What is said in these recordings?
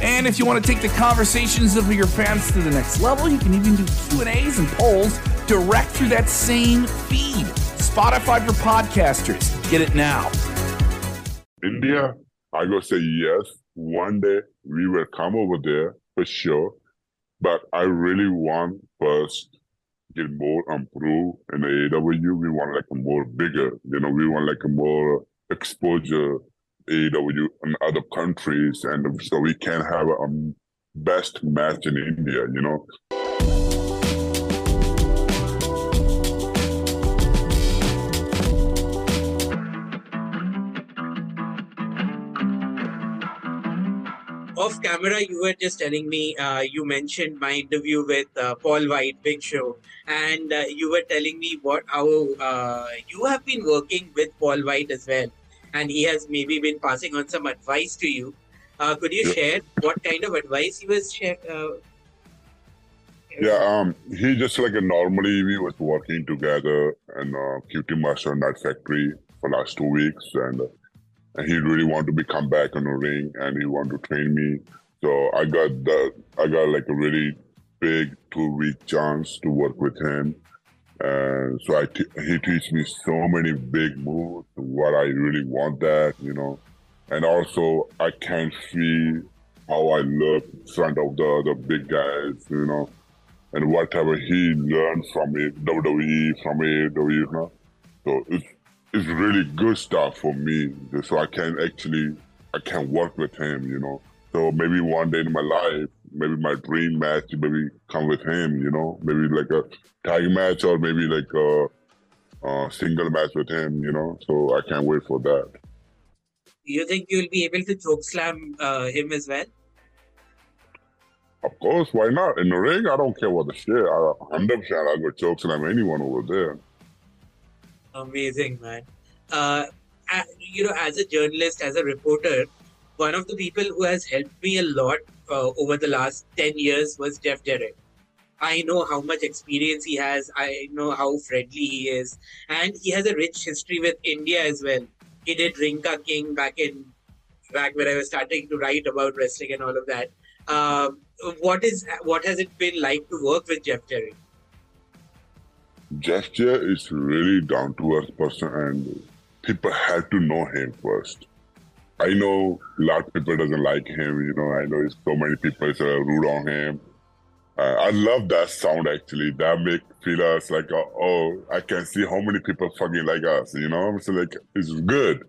And if you want to take the conversations of your fans to the next level, you can even do Q&As and polls direct through that same feed. Spotify for podcasters. Get it now. India, I go say yes. One day we will come over there for sure. But I really want first get more improved in the AEW. We want like a more bigger, you know, we want like a more exposure AEW in other countries, and so we can have a best match in India, you know. off camera, you were just telling me, uh, you mentioned my interview with uh, Paul Wight, Big Show, and uh, you were telling me what how uh, you have been working with Paul Wight as well, and he has maybe been passing on some advice to you. Uh, could you Yeah. share what kind of advice he was share, uh, Yeah, um, he just like a normally we was working together and uh, QT Marshall Nightmare Factory for last two weeks, and uh, and he really wanted to be come back on the ring, and he wanted to train me. So I got the I got like a really big two week chance to work with him, and so I t- he teach me so many big moves. What I really want that, you know, and also I can see how I look in front of the the big guys, you know and whatever he learned from it, WWE, from AEW, you know. So it's it's really good stuff for me. So I can actually I can work with him, you know. So maybe one day in my life, maybe my dream match, maybe come with him, you know. Maybe like a tag match or maybe like a, a single match with him, you know. So I can't wait for that. Do you think you'll be able to choke slam uh, him as well? Of course, why not? In the ring, I don't care what the shit. I, hundred percent, I go choke slam anyone over there. Amazing, man. Uh, you know, as a journalist, as a reporter, one of the people who has helped me a lot uh, over the last 10 years was Jeff Jarrett. I know how much experience he has. I know how friendly he is. And he has a rich history with India as well. He did Ring Ka King back in back when I was starting to write about wrestling and all of that. Um, what is what has it been like to work with Jeff Jarrett? Jeff J is really down to earth person, and people have to know him first. I know a lot of people doesn't like him. You know, I know so many people is uh, rude on him. Uh, I love that sound actually. That make feel us like, uh, oh, I can see how many people fucking like us. You know, so like it's good.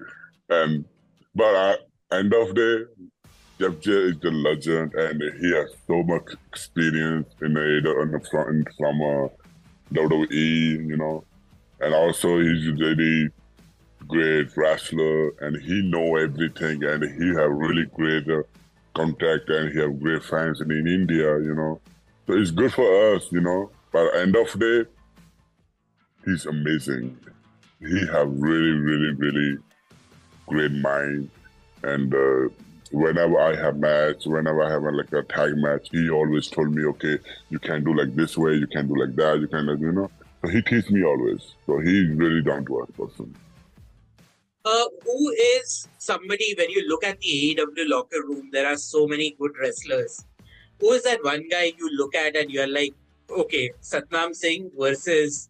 And but end of day, Jeff J is the legend, and he has so much experience in the in the front from uh, WWE, you know, and also he's really great wrestler, and he know everything, and he have really great uh, contact, and he have great fans in, in India, you know. So it's good for us, you know. But end of day, he's amazing. He have really, really, really great mind, and uh, whenever I have match, whenever I have a, like a tag match, he always told me, okay, you can do like this way, you can do like that, you can, you know. So he teach me always. So he's really down to earth person. Uh, who is somebody when you look at the AEW locker room? There are so many good wrestlers. Who is that one guy you look at and you're like, okay, Satnam Singh versus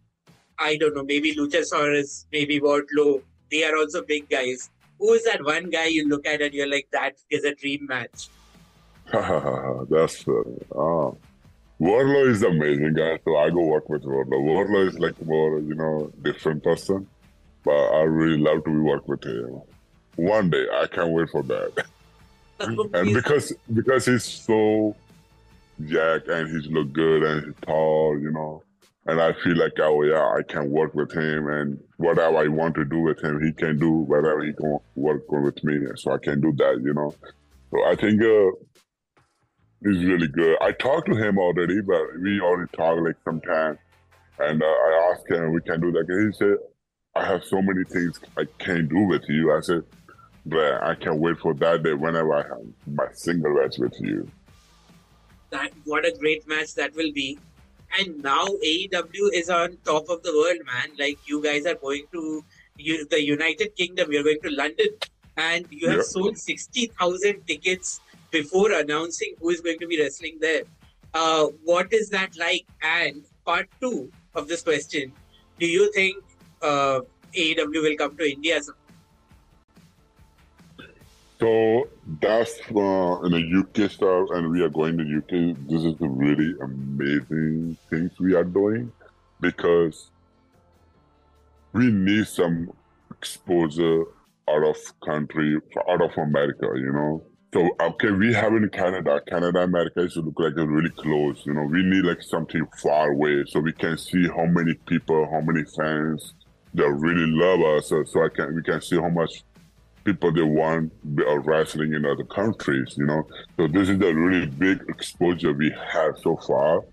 I don't know, maybe Luchasaurus, maybe Wardlow. They are also big guys. Who is that one guy you look at and you're like, that is a dream match? That's uh, ah. Wardlow is amazing guy, so I go work with Wardlow. Wardlow is like more, you know, different person, but I really love to work with him. One day, I can't wait for that. and because because he's so jack and he's look good and he's tall, you know, and I feel like oh yeah, I can work with him and whatever I want to do with him, he can do whatever he can work with me, so I can do that, you know. So I think uh, He's really good. I talked to him already, but we already talked like sometime. And uh, I asked him, we can do that. And he said, I have so many things I can't do with you. I said, but I can't wait for that day whenever I have my single match with you. That what a great match that will be. And now AEW is on top of the world, man. Like you guys are going to you, the United Kingdom, you're going to London, and you have yeah. sold sixty thousand tickets before announcing who is going to be wrestling there. Uh, what is that like? And part two of this question: Do you think uh, AEW will come to India? So that's uh, in the UK style, and we are going to UK. This is the really amazing things we are doing because we need some exposure out of country, out of America, you know. So okay, we have in Canada, Canada, America is look like really close. You know, we need like something far away so we can see how many people, how many fans that really love us. So, so I can we can see how much people they want are uh, wrestling in other countries. You know, so this is the really big exposure we have so far.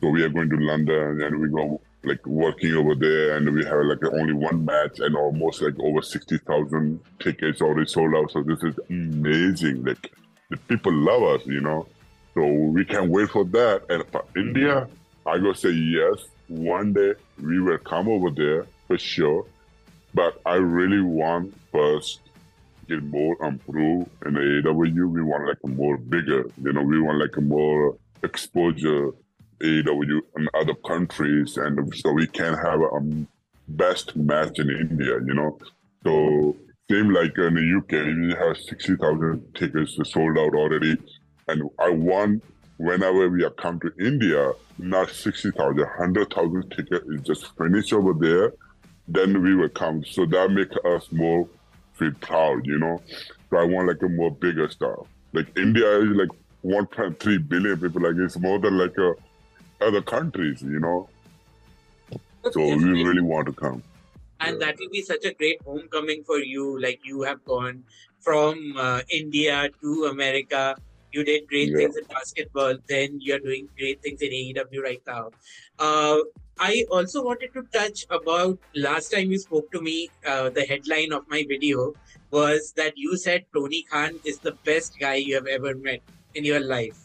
So we are going to London and we go like working over there, and we have like only one match and almost like over sixty thousand tickets already sold out. So this is amazing. Like the people love us, you know. So we can't wait for that. And for India, I go say yes. One day we will come over there for sure. But I really want first get more improved in AEW. We want like a more bigger, you know, we want like a more exposure AEW in other countries, and so we can have a um, best match in India, you know. So same like in the UK, we have sixty thousand tickets sold out already, and I want whenever we come to India, not 60,000, 100,000 tickets is just finished over there, then we will come. So that makes us more feel proud, you know. So I want like a more bigger stuff. Like India is like 1.3 billion people, like it's more than like a other countries, you know. So we really want to come. And yeah. that will be such a great homecoming for you. Like you have gone from uh, India to America. You did great yeah. things in basketball. Then you're doing great things in AEW right now. Uh, I also wanted to touch about last time you spoke to me. Uh, the headline of my video was that you said Tony Khan is the best guy you have ever met in your life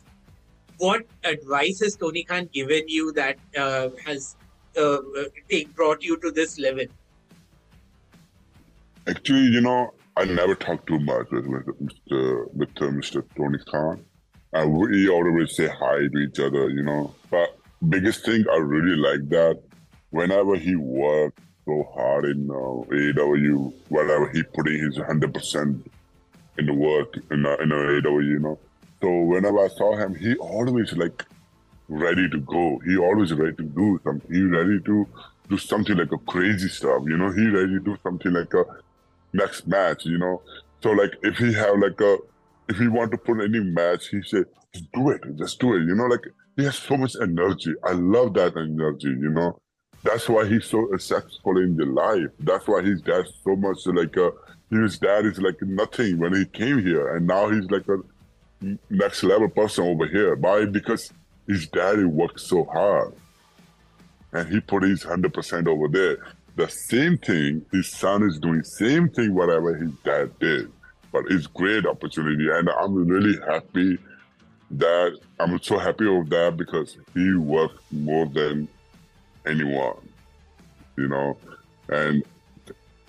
what advice has Tony Khan given you that uh, has uh, take, brought you to this level? Actually, you know, I never talk too much with Mr. with uh, Mr. Tony Khan. And we always say hi to each other, you know. But biggest thing I really like that whenever he worked so hard in uh, AEW, whenever he put in his hundred percent in the work in uh, in AEW, you know, so whenever I saw him, he always like ready to go. He always ready to do something. He ready to do something like a crazy stuff. You know, he ready to do something like a next match. You know, so like if he have like a if he want to put any match, he said, just do it, just do it. You know, like he has so much energy. I love that energy. You know, that's why he's so successful in the life. That's why his dad so much like a his dad is like nothing when he came here, and now he's like a next level person over here. Why? Because his daddy worked so hard and he put his 100% over there. The same thing his son is doing, same thing whatever his dad did. But it's great opportunity and I'm really happy that I'm so happy with that because he worked more than anyone, you know. And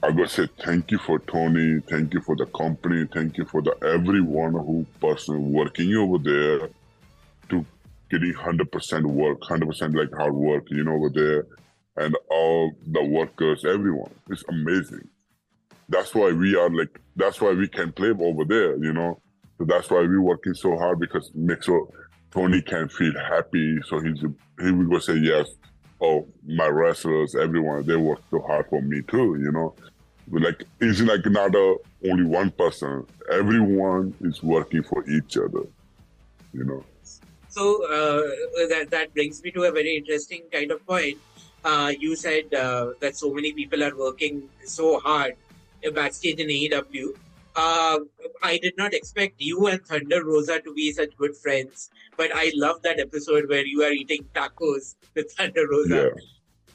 I gotta say thank you for Tony, thank you for the company, thank you for the everyone who person working over there to getting hundred percent work, hundred percent like hard work, you know, over there, and all the workers, everyone. It's amazing. That's why we are like. That's why we can play over there, you know. So that's why we're working so hard because make sure Tony can feel happy. So he's he will go say yes oh, my wrestlers, everyone, they work so hard for me too, you know. But like it's like not a, only one person. Everyone is working for each other, you know. So uh, that that brings me to a very interesting kind of point. Uh, you said uh, that so many people are working so hard backstage in AEW. uh, I did not expect you and Thunder Rosa to be such good friends, but I love that episode where you are eating tacos with Thunder Rosa. Yeah.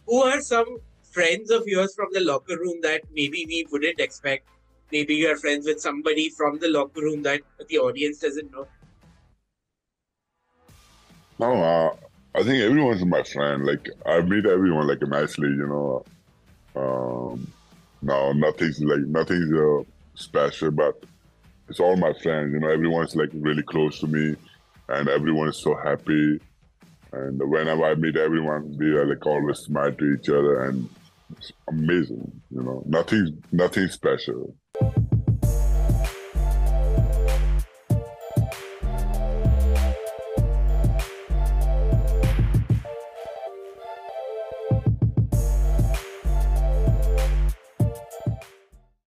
Who are some friends of yours from the locker room that maybe we wouldn't expect? Maybe you are friends with somebody from the locker room that the audience doesn't know. No, uh, I think everyone's my friend. Like I meet everyone like nicely, you know. Um, no, nothing's like nothing's uh, special, but it's all my friends. You know, everyone's like really close to me, and everyone's so happy. And whenever I meet everyone, we are like always smile to each other, and it's amazing. You know, nothing, nothing special.